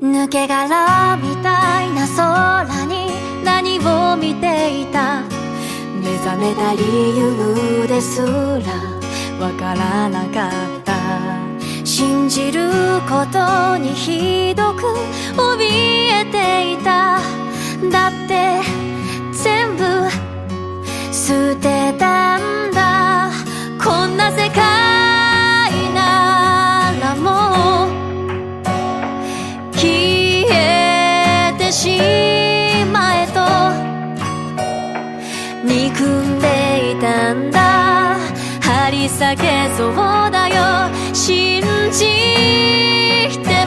抜け殻みたいな空に何を見ていた？目覚めた理由ですらわからなかった。信じることにひどく怯えていた。だって憎んでいたんだ。張り裂けそうだよ。信じて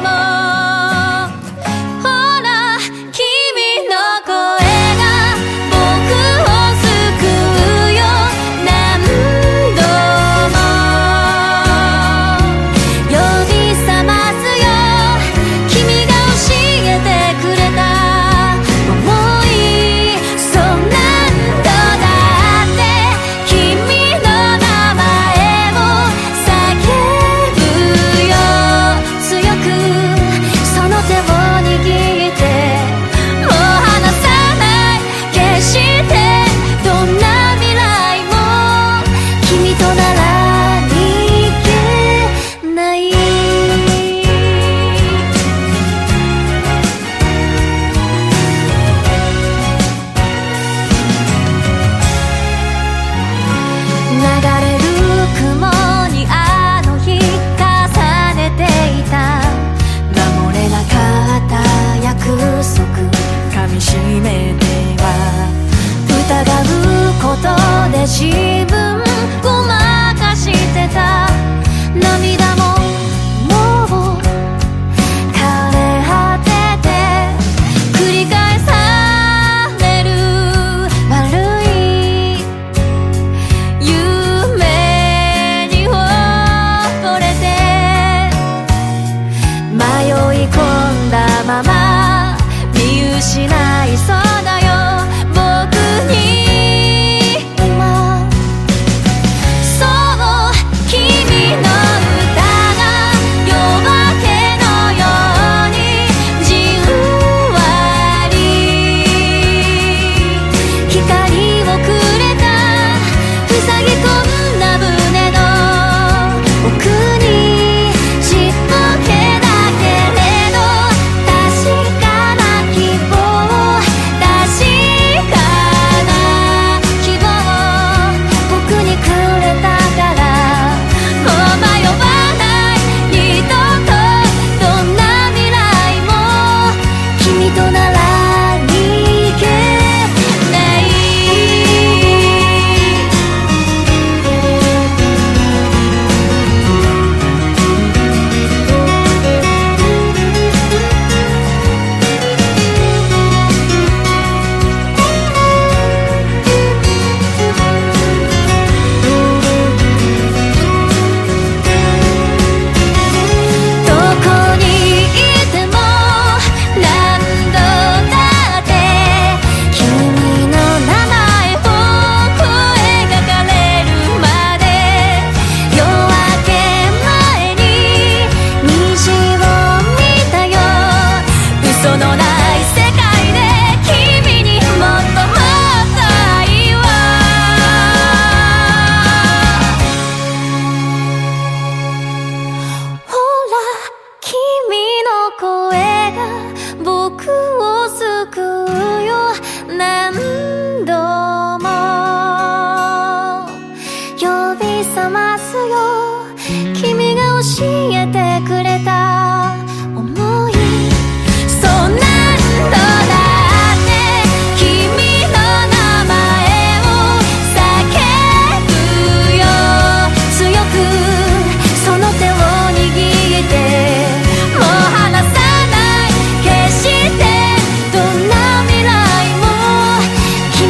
しない空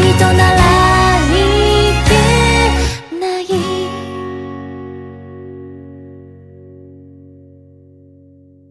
人なら